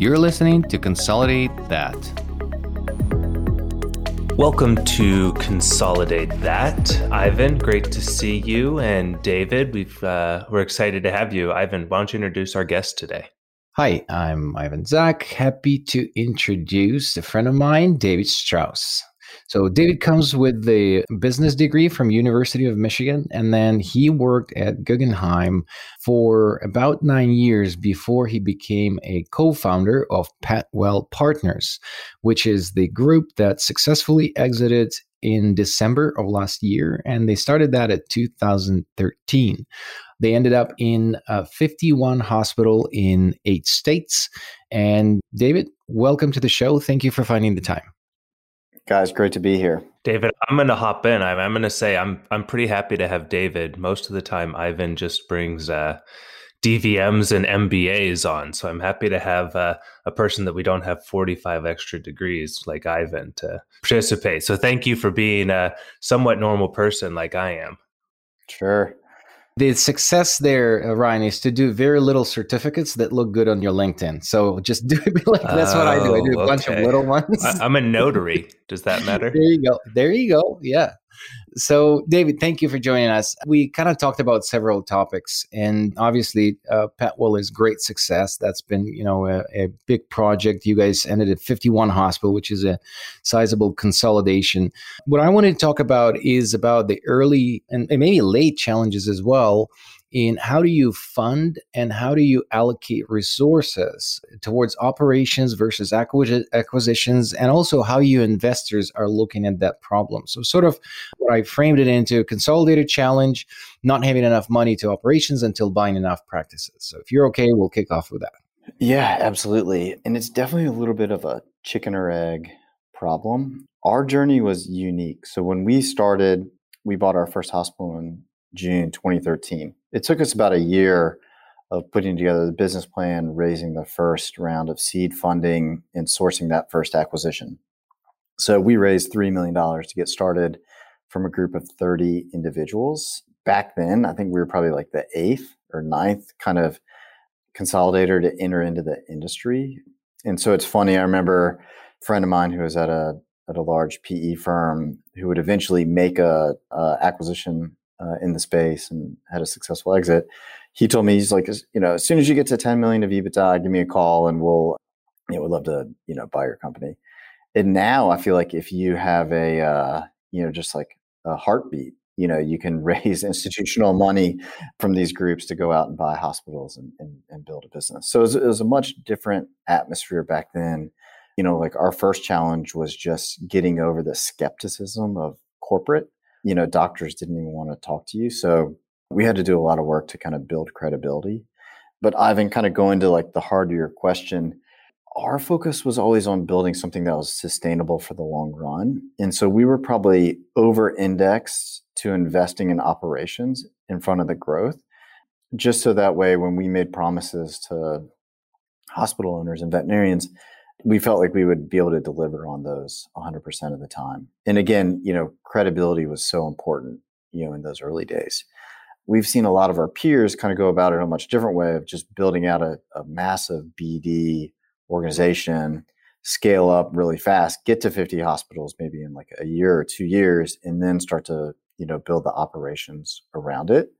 You're listening to Consolidate That. Welcome to Consolidate That. Ivan, great to see you. And David, we've, uh, we're excited to have you. Ivan, why don't you introduce our guest today? Hi, I'm Ivan Zak. Happy to introduce a friend of mine, David Strauss. So David comes with the business degree from University of Michigan, and then he worked at Guggenheim for about nine years before he became a co-founder of Petwell Partners, which is the group that successfully exited in December of last year, and they started that at 2013. They ended up in a 51 hospital in eight states. And David, welcome to the show. Thank you for finding the time. Guys, great to be here. David, I'm going to hop in. I'm, I'm going to say I'm I'm pretty happy to have David. Most of the time, Ivan just brings uh, DVMs and MBAs on, so I'm happy to have uh, a person that we don't have 45 extra degrees like Ivan to participate. So thank you for being a somewhat normal person like I am. Sure the success there, uh, Ryan, is to do very little certificates that look good on your LinkedIn. So just do it like that's oh, what I do. I do a okay. bunch of little ones. I, am a notary. Does that matter? there you go. There you go. Yeah. So, David, thank you for joining us. We kind of talked about several topics, and obviously, uh, Petwell is great success. That's been, you know, a, a, big project. You guys ended at 51 Hospital, which is a sizable consolidation. What I wanted to talk about is about the early and maybe late challenges as well in how do you fund and how do you allocate resources towards operations versus acquisitions and also how you investors are looking at that problem? So sort of what i framed it into consolidated challenge not having enough money to operations until buying enough practices. So if you're okay we'll kick off with that. Yeah absolutely. And it's definitely a little bit of a chicken or egg problem. Our journey was unique. So when we started we bought our first hospital in June 2013. It took us about a year of putting together the business plan, raising the first round of seed funding, and sourcing that first acquisition. So we raised $3 million to get started from a group of 30 individuals. Back then, I think we were probably like the eighth or ninth kind of consolidator to enter into the industry. And so it's funny, I remember a friend of mine who was at a at a large PE firm who would eventually make a, a acquisition uh, in the space and had a successful exit. He told me he's like, you know, as soon as you get to 10 million of EBITDA, give me a call and we'll, you know, we'd love to, you know, buy your company. And now I feel like if you have a, uh, you know, just like a heartbeat, you know, you can raise institutional money from these groups to go out and buy hospitals and, and, and build a business. So it was, it was a much different atmosphere back then. You know, like our first challenge was just getting over the skepticism of corporate you know, doctors didn't even want to talk to you. So we had to do a lot of work to kind of build credibility. But Ivan, kind of going to like the heart of your question, our focus was always on building something that was sustainable for the long run. And so we were probably over indexed to investing in operations in front of the growth, just so that way when we made promises to hospital owners and veterinarians, we felt like we would be able to deliver on those 100% of the time. And again, you know, credibility was so important, you know, in those early days. We've seen a lot of our peers kind of go about it in a much different way of just building out a, a massive BD organization, scale up really fast, get to 50 hospitals maybe in like a year or two years, and then start to, you know, build the operations around it.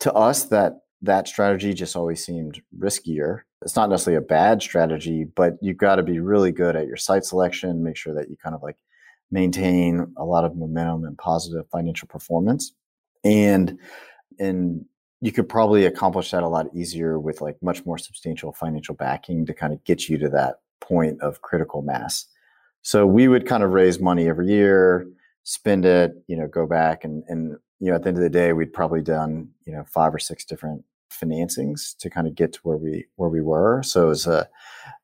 To us, that that strategy just always seemed riskier. It's not necessarily a bad strategy, but you've got to be really good at your site selection, make sure that you kind of like maintain a lot of momentum and positive financial performance. And and you could probably accomplish that a lot easier with like much more substantial financial backing to kind of get you to that point of critical mass. So we would kind of raise money every year, spend it, you know, go back and and you know, at the end of the day, we'd probably done, you know, five or six different financings to kind of get to where we where we were. So it was a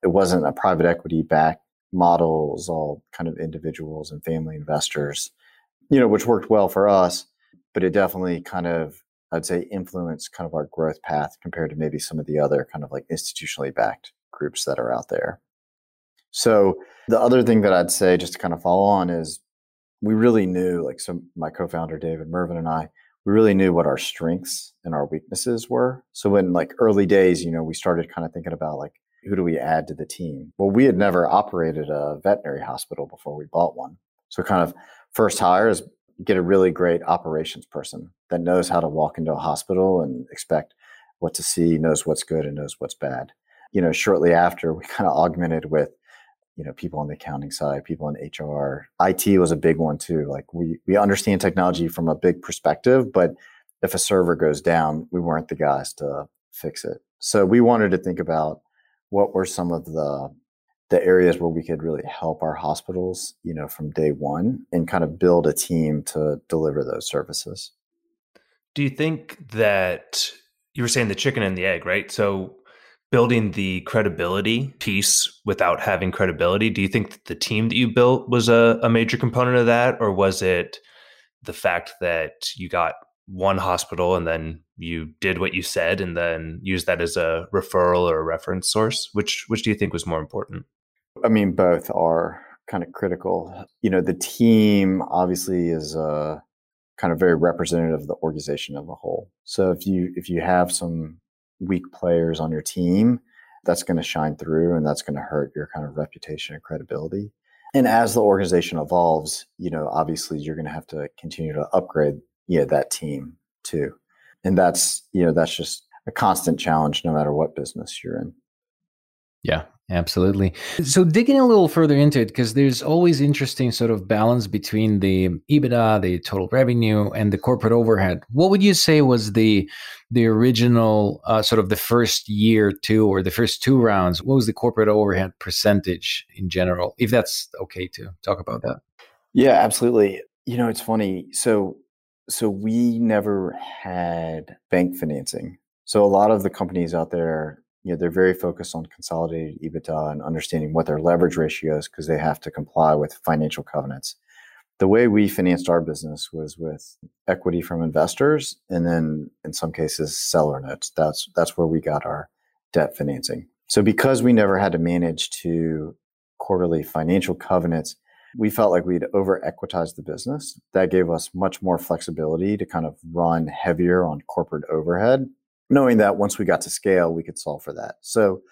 it wasn't a private equity backed model. It was all kind of individuals and family investors, you know, which worked well for us, but it definitely kind of I'd say influenced kind of our growth path compared to maybe some of the other kind of like institutionally backed groups that are out there. So the other thing that I'd say just to kind of follow on is we really knew, like so my co-founder David Mervin and I, we really knew what our strengths and our weaknesses were. So in like early days, you know, we started kind of thinking about like who do we add to the team? Well, we had never operated a veterinary hospital before we bought one. So, kind of first hire is get a really great operations person that knows how to walk into a hospital and expect what to see, knows what's good and knows what's bad. You know, shortly after, we kind of augmented with you know people on the accounting side people in hr it was a big one too. Like we we understand technology from a big perspective but if a server goes down we weren't the guys to fix it. So we wanted to think about what were some of the the areas where we could really help our hospitals you know from day one and kind of build a team to deliver those services. Do you think that you were saying the chicken and the egg right? So building the credibility piece without having credibility. Do you think that the team that you built was a, a major component of that, or was it the fact that you got one hospital and then you did what you said and then used that as a referral or a reference source? Which which do you think was more important? I mean, both are kind of critical. You know, the team obviously is uh, kind of very representative of the organization of a whole. So if you if you have some weak players on your team, that's going to shine through and that's going to hurt your kind of reputation and credibility. And as the organization evolves, you know, obviously you're going to have to continue to upgrade, you know, that team too. And that's, you know, that's just a constant challenge no matter what business you're in. Yeah, Absolutely. So digging a little further into it, because there's always interesting sort of balance between the EBITDA, the total revenue, and the corporate overhead. What would you say was the the original uh, sort of the first year two or the first two rounds? What was the corporate overhead percentage in general? If that's okay to talk about that. Yeah, absolutely. You know, it's funny. So so we never had bank financing. So a lot of the companies out there you know, they're very focused on consolidated EBITDA and understanding what their leverage ratio is because they have to comply with financial covenants. The way we financed our business was with equity from investors and then in some cases seller notes. That's that's where we got our debt financing. So because we never had to manage to quarterly financial covenants, we felt like we'd over equitize the business. That gave us much more flexibility to kind of run heavier on corporate overhead knowing that once we got to scale, we could solve for that. So,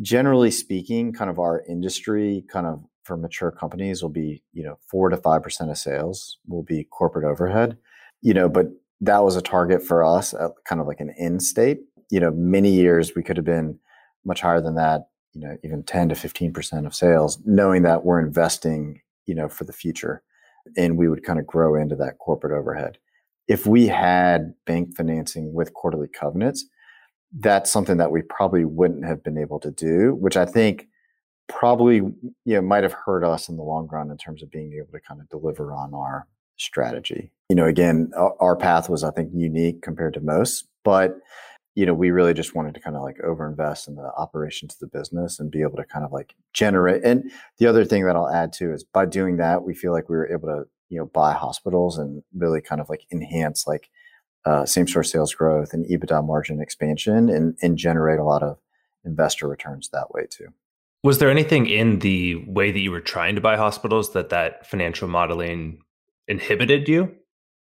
generally speaking, kind of our industry, kind of for mature companies, will be you know four to five percent of sales will be corporate overhead. You know, but that was a target for us, at kind of like an end state. You know, many years we could have been much higher than that. You know, even ten to fifteen percent of sales, knowing that we're investing, you know, for the future, and we would kind of grow into that corporate overhead if we had bank financing with quarterly covenants, that's something that we probably wouldn't have been able to do, which I think probably you know might have hurt us in the long run in terms of being able to kind of deliver on our strategy. You know, again, our path was I think unique compared to most, but you know, we really just wanted to kind of like overinvest in the operations of the business and be able to kind of like generate. And the other thing that I'll add too is by doing that, we feel like we were able to you know buy hospitals and really kind of like enhance like uh, same store sales growth and EBITDA margin expansion and and generate a lot of investor returns that way too. Was there anything in the way that you were trying to buy hospitals that that financial modeling inhibited you?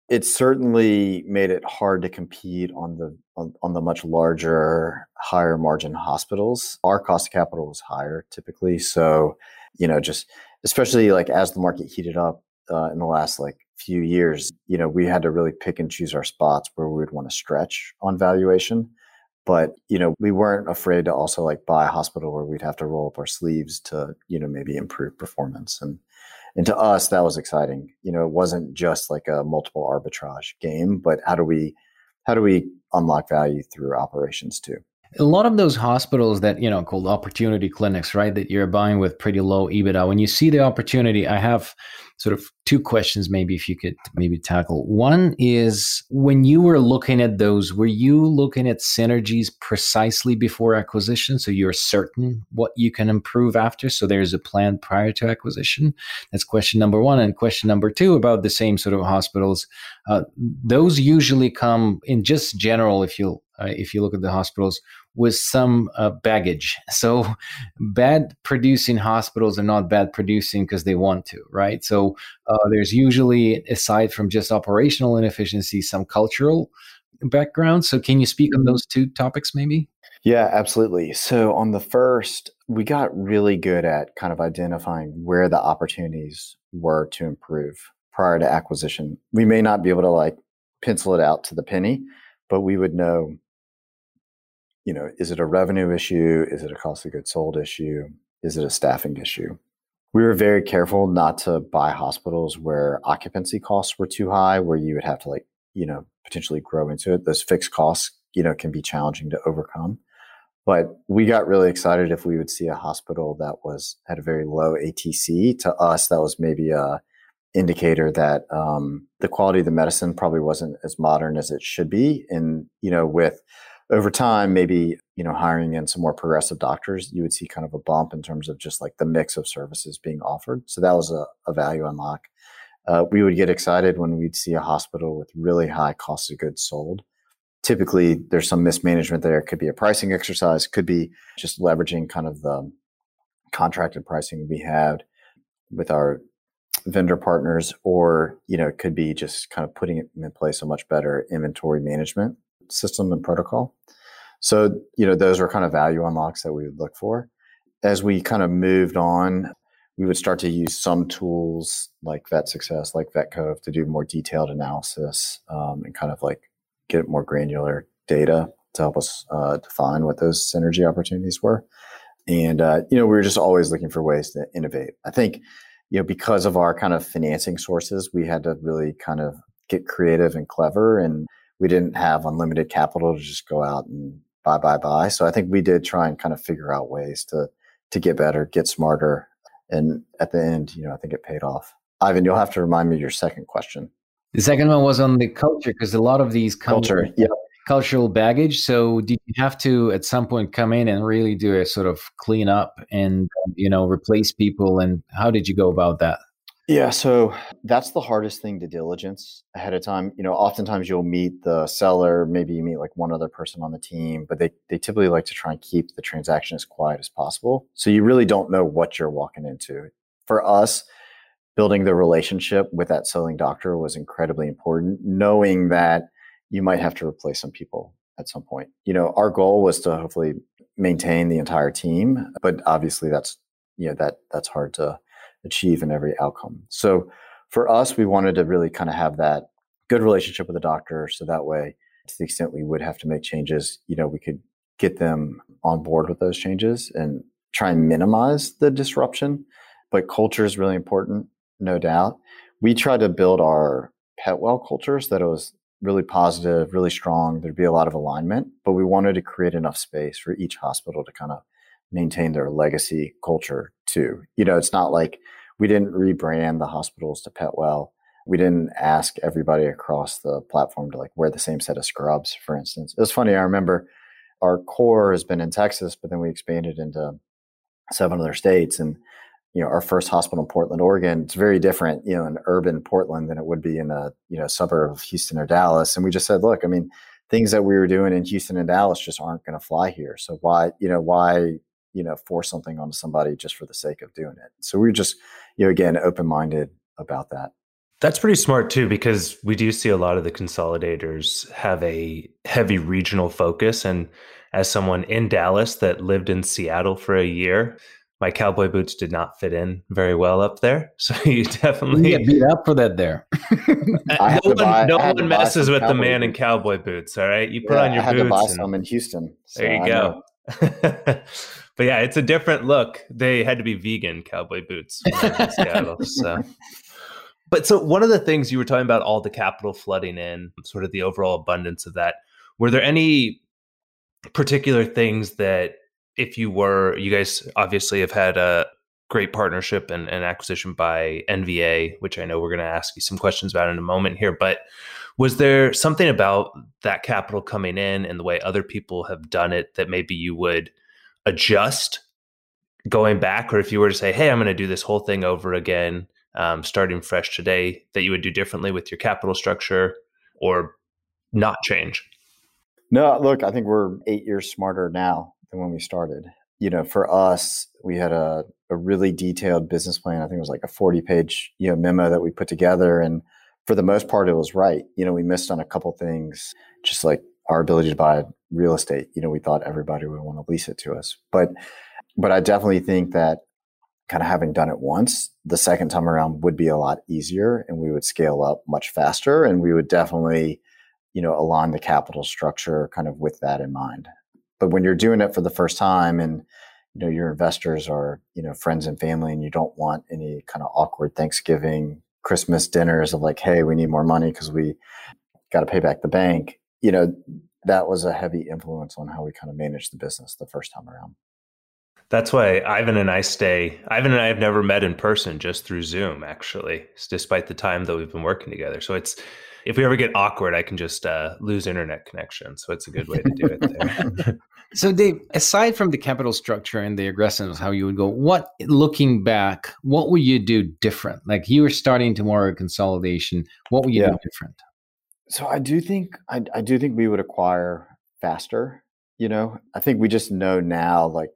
It certainly made it hard to compete on the on, on the much larger, higher margin hospitals. Our cost of capital was higher typically, so you know just especially like as the market heated up uh, in the last like few years, you know, we had to really pick and choose our spots where we would want to stretch on valuation. But, you know, we weren't afraid to also like buy a hospital where we'd have to roll up our sleeves to, you know, maybe improve performance. And and to us that was exciting. You know, it wasn't just like a multiple arbitrage game, but how do we how do we unlock value through operations too? a lot of those hospitals that you know called opportunity clinics right that you're buying with pretty low ebitda when you see the opportunity i have sort of two questions maybe if you could maybe tackle. One is when you were looking at those were you looking at synergies precisely before acquisition? So you're certain what you can improve after so there's a plan prior to acquisition? That's question number one. And question number two about the same sort of hospitals uh, those usually come in just general if you uh, if you look at the hospitals with some uh, baggage. So bad producing hospitals are not bad producing because they want to, right? So uh, there's usually, aside from just operational inefficiency, some cultural background. So can you speak on those two topics maybe? Yeah, absolutely. So on the first, we got really good at kind of identifying where the opportunities were to improve prior to acquisition. We may not be able to like pencil it out to the penny, but we would know, you know, is it a revenue issue? Is it a cost of goods sold issue? Is it a staffing issue? We were very careful not to buy hospitals where occupancy costs were too high, where you would have to like, you know, potentially grow into it. Those fixed costs, you know, can be challenging to overcome. But we got really excited if we would see a hospital that was had a very low ATC. To us, that was maybe a indicator that um, the quality of the medicine probably wasn't as modern as it should be. And you know, with over time, maybe you know, hiring in some more progressive doctors, you would see kind of a bump in terms of just like the mix of services being offered. So that was a, a value unlock. Uh, we would get excited when we'd see a hospital with really high cost of goods sold. Typically, there's some mismanagement there. It could be a pricing exercise, could be just leveraging kind of the contracted pricing we had with our vendor partners, or you know, it could be just kind of putting in place a much better inventory management system and protocol. So, you know, those are kind of value unlocks that we would look for. As we kind of moved on, we would start to use some tools like Vet Success, like VetCove, to do more detailed analysis um, and kind of like get more granular data to help us uh, define what those synergy opportunities were. And uh, you know, we were just always looking for ways to innovate. I think, you know, because of our kind of financing sources, we had to really kind of get creative and clever, and we didn't have unlimited capital to just go out and buy, buy, buy. So I think we did try and kind of figure out ways to to get better, get smarter, and at the end, you know, I think it paid off. Ivan, you'll have to remind me your second question. The second one was on the culture because a lot of these culture, yeah, uh, cultural baggage. So did you have to at some point come in and really do a sort of clean up and you know replace people? And how did you go about that? Yeah, so that's the hardest thing to diligence ahead of time. You know, oftentimes you'll meet the seller, maybe you meet like one other person on the team, but they, they typically like to try and keep the transaction as quiet as possible. So you really don't know what you're walking into. For us, building the relationship with that selling doctor was incredibly important, knowing that you might have to replace some people at some point. You know, our goal was to hopefully maintain the entire team, but obviously that's you know that that's hard to achieve in every outcome. So for us, we wanted to really kind of have that good relationship with the doctor. So that way, to the extent we would have to make changes, you know, we could get them on board with those changes and try and minimize the disruption. But culture is really important, no doubt. We tried to build our Petwell culture so that it was really positive, really strong. There'd be a lot of alignment, but we wanted to create enough space for each hospital to kind of maintain their legacy culture too. You know, it's not like we didn't rebrand the hospitals to Petwell. We didn't ask everybody across the platform to like wear the same set of scrubs, for instance. It was funny. I remember our core has been in Texas, but then we expanded into seven other states. And, you know, our first hospital in Portland, Oregon, it's very different, you know, in urban Portland than it would be in a, you know, suburb of Houston or Dallas. And we just said, look, I mean, things that we were doing in Houston and Dallas just aren't going to fly here. So why, you know, why you know force something onto somebody just for the sake of doing it so we're just you know again open minded about that that's pretty smart too because we do see a lot of the consolidators have a heavy regional focus and as someone in Dallas that lived in Seattle for a year my cowboy boots did not fit in very well up there. So you definitely you get beat up for that there. no one, buy, no one messes with the man boots. in cowboy boots. All right, you put yeah, on your boots. I had boots. To buy some in Houston. So there you go. but yeah, it's a different look. They had to be vegan cowboy boots Seattle, so. But so one of the things you were talking about, all the capital flooding in, sort of the overall abundance of that. Were there any particular things that, if you were, you guys obviously have had a great partnership and, and acquisition by NVA, which I know we're going to ask you some questions about in a moment here. But was there something about that capital coming in and the way other people have done it that maybe you would adjust going back, or if you were to say, "Hey, I'm going to do this whole thing over again, um, starting fresh today," that you would do differently with your capital structure, or not change? No, look, I think we're eight years smarter now than when we started. You know, for us, we had a, a really detailed business plan. I think it was like a 40 page you know memo that we put together, and for the most part, it was right. You know, we missed on a couple things, just like our ability to buy real estate. You know, we thought everybody would want to lease it to us, but but I definitely think that kind of having done it once, the second time around would be a lot easier, and we would scale up much faster, and we would definitely, you know, align the capital structure kind of with that in mind. But when you're doing it for the first time and you know your investors are you know friends and family and you don't want any kind of awkward thanksgiving christmas dinners of like hey we need more money because we got to pay back the bank you know that was a heavy influence on how we kind of managed the business the first time around that's why Ivan and I stay. Ivan and I have never met in person, just through Zoom, actually, despite the time that we've been working together. So it's if we ever get awkward, I can just uh, lose internet connection. So it's a good way to do it there. so, Dave, aside from the capital structure and the aggressiveness, how you would go, what looking back, what would you do different? Like you were starting tomorrow consolidation, what would you yeah. do different? So I do think I, I do think we would acquire faster. You know, I think we just know now like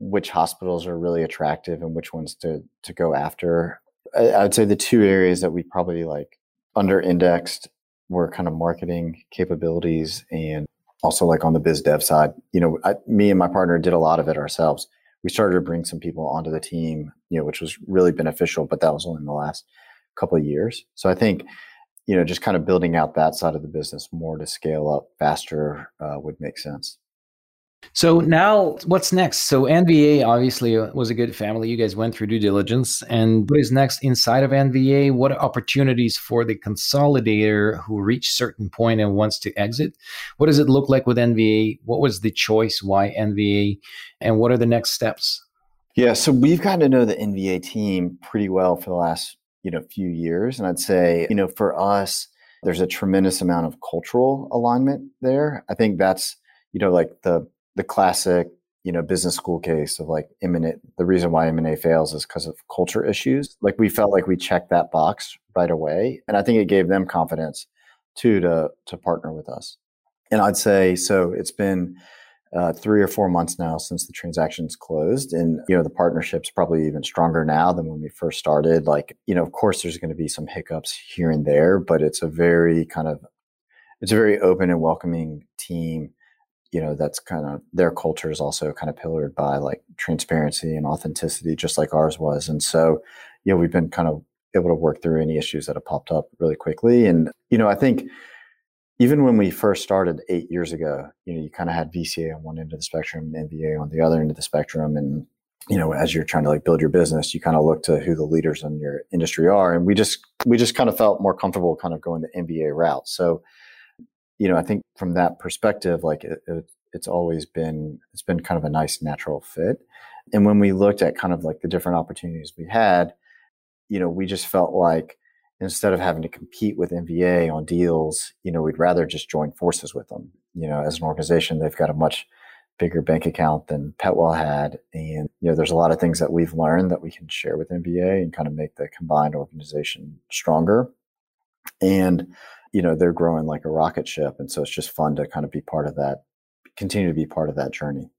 which hospitals are really attractive and which ones to to go after. I, I would say the two areas that we probably like under indexed were kind of marketing capabilities and also like on the biz dev side. You know, I, me and my partner did a lot of it ourselves. We started to bring some people onto the team, you know, which was really beneficial, but that was only in the last couple of years. So I think, you know, just kind of building out that side of the business more to scale up faster uh, would make sense. So now, what's next? So NVA obviously was a good family. You guys went through due diligence, and what is next inside of NVA? What are opportunities for the consolidator who reached certain point and wants to exit? What does it look like with NVA? What was the choice? Why NVA? And what are the next steps? Yeah, so we've gotten to know the NVA team pretty well for the last you know few years, and I'd say you know for us, there's a tremendous amount of cultural alignment there. I think that's you know like the the classic you know business school case of like imminent the reason why m&a fails is because of culture issues like we felt like we checked that box right away and i think it gave them confidence too to to partner with us and i'd say so it's been uh, three or four months now since the transaction's closed. And you know the partnership's probably even stronger now than when we first started. Like you know of course there's going to be some hiccups here and there but it's a very kind of it's a very open and welcoming team you know that's kind of their culture is also kind of pillared by like transparency and authenticity just like ours was. And so you know we've been kind of able to work through any issues that have popped up really quickly. And you know i think even when we first started eight years ago you know you kind of had vca on one end of the spectrum and nva on the other end of the spectrum. And you know as you're trying to like build your business you kind of look to who the leaders in your industry are. And we just we just kind of felt more comfortable kind of going the NVA route. So you know, I think from that perspective, like it, it, it's always been, it's been kind of a nice natural fit. And when we looked at kind of like the different opportunities we had, you know, we just felt like instead of having to compete with NVA on deals, you know, we'd rather just join forces with them. You know, as an organization, they've got a much bigger bank account than Petwell had. And, you know, there's a lot of things that we've learned that we can share with NVA and kind of make the combined organization stronger. And, you know they're growing like a rocket ship and so it's just fun to kind of be part of that continue to be part of that journey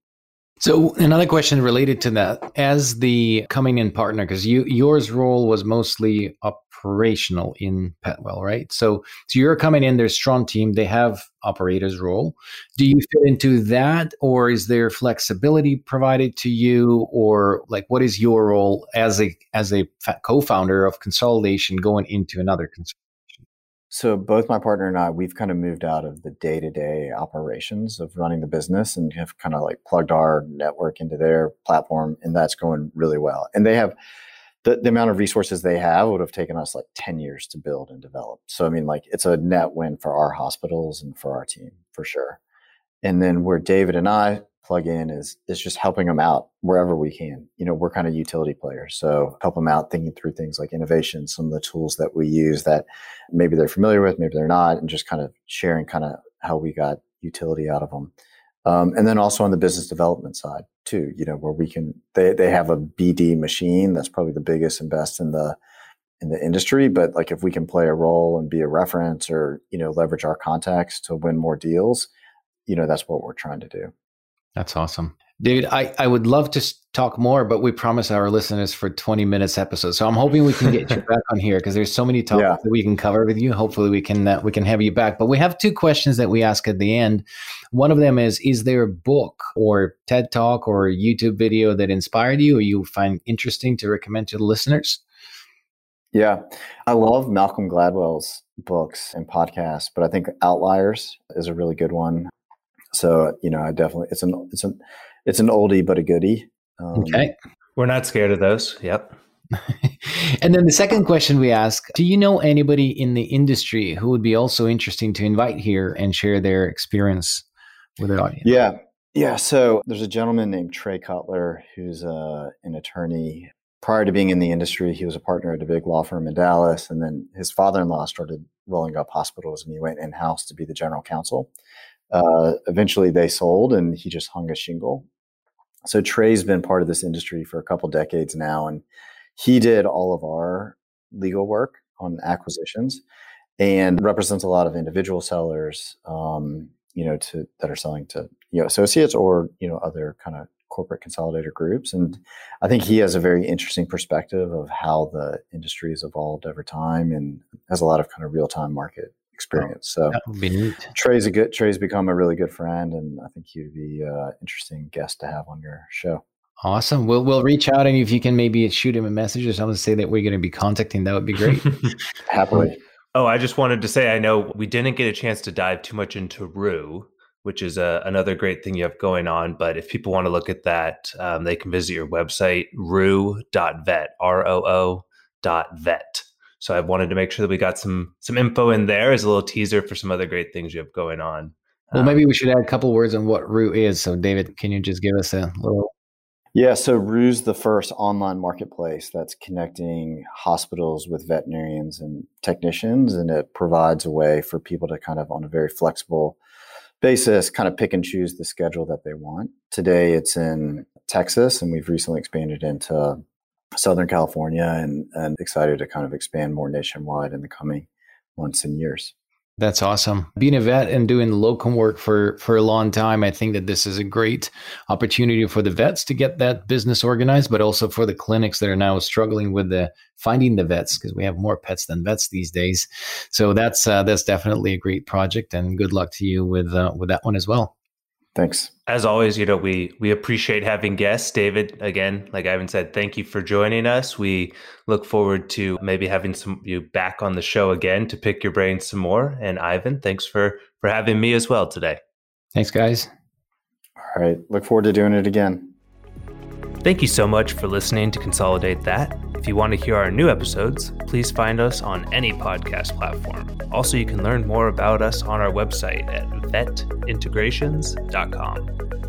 so another question related to that. As the coming in partner because you yours role was mostly operational in petwell right? So so you're coming in there's strong team they have operators role. Do you fit into that or is there flexibility provided to you or like what is your role as a as a co-founder of consolidation going into another so both my partner and I, we've kind of moved out of the day-to-day operations of running the business and have kind of like plugged our network into their platform, and that's going really well. And they have the, the amount of resources they have would have taken us like 10 years to build and develop. So I mean, like it's a net win for our hospitals and for our team for sure. And then where David and I plug in is is just helping them out wherever we can. You know, we're kind of utility players, so help them out thinking through things like innovation, some of the tools that we use that maybe they're familiar with, maybe they're not, and just kind of sharing kind of how we got utility out of them. Um, and then also on the business development side too, you know, where we can they they have a BD machine that's probably the biggest and best in the in the industry, but like if we can play a role and be a reference or you know leverage our contacts to win more deals, you know that's what we're trying to do. That's awesome. David, I, I would love to talk more, but we promise our listeners for 20 minutes episode. So I'm hoping we can get you back on here because there's so many topics yeah. that we can cover with you. Hopefully we can uh, we can have you back. But we have two questions that we ask at the end. One of them is is there a book or TED Talk or YouTube video that inspired you or you find interesting to recommend to the listeners? Yeah. I love Malcolm Gladwell's books and podcasts, but I think Outliers is a really good one. So, you know, I definitely it's an it's an it's an oldie but a goodie. Um, okay. We're not scared of those. Yep. and then the second question we ask Do you know anybody in the industry who would be also interesting to invite here and share their experience with the audience? Yeah. Yeah. So there's a gentleman named Trey Cutler who's uh, an attorney. Prior to being in the industry, he was a partner at a big law firm in Dallas. And then his father in law started rolling up hospitals and he went in house to be the general counsel. Uh, eventually, they sold and he just hung a shingle so Trey's been part of this industry for a couple decades now, and he did all of our legal work on acquisitions and represents a lot of individual sellers, um, you know, to that are selling to you know associates or you know other kind of corporate consolidator groups. And I think he has a very interesting perspective of how the industry has evolved over time and has a lot of kind of real time market experience. So Trey's a good Trey's become a really good friend, and I think he'd be an uh, interesting guest to have on your show. Awesome. We'll we'll reach out and if you can maybe shoot him a message or something to say that we're going to be contacting, that would be great. Happily. Oh, I just wanted to say I know we didn't get a chance to dive too much into Roo, which is a, uh, another great thing you have going on. But if people want to look at that, um, they can visit your website, roo.vet, R O O dot vet. So I wanted to make sure that we got some some info in there as a little teaser for some other great things you have going on. Well, um, maybe we should add a couple words on what Roo is. So, David, can you just give us a little? Yeah, so Roo's the first online marketplace that's connecting hospitals with veterinarians and technicians, and it provides a way for people to kind of, on a very flexible basis, kind of pick and choose the schedule that they want. Today, it's in Texas, and we've recently expanded into Southern California and, and excited to kind of expand more nationwide in the coming months and years. That's awesome. Being a vet and doing locum work for for a long time, I think that this is a great opportunity for the vets to get that business organized, but also for the clinics that are now struggling with the finding the vets because we have more pets than vets these days. So that's uh, that's definitely a great project, and good luck to you with uh, with that one as well. Thanks. As always, you know, we we appreciate having guests. David, again, like Ivan said, thank you for joining us. We look forward to maybe having some you back on the show again to pick your brain some more. And Ivan, thanks for for having me as well today. Thanks, guys. All right. Look forward to doing it again. Thank you so much for listening to Consolidate That. If you want to hear our new episodes, please find us on any podcast platform. Also, you can learn more about us on our website at vetintegrations.com.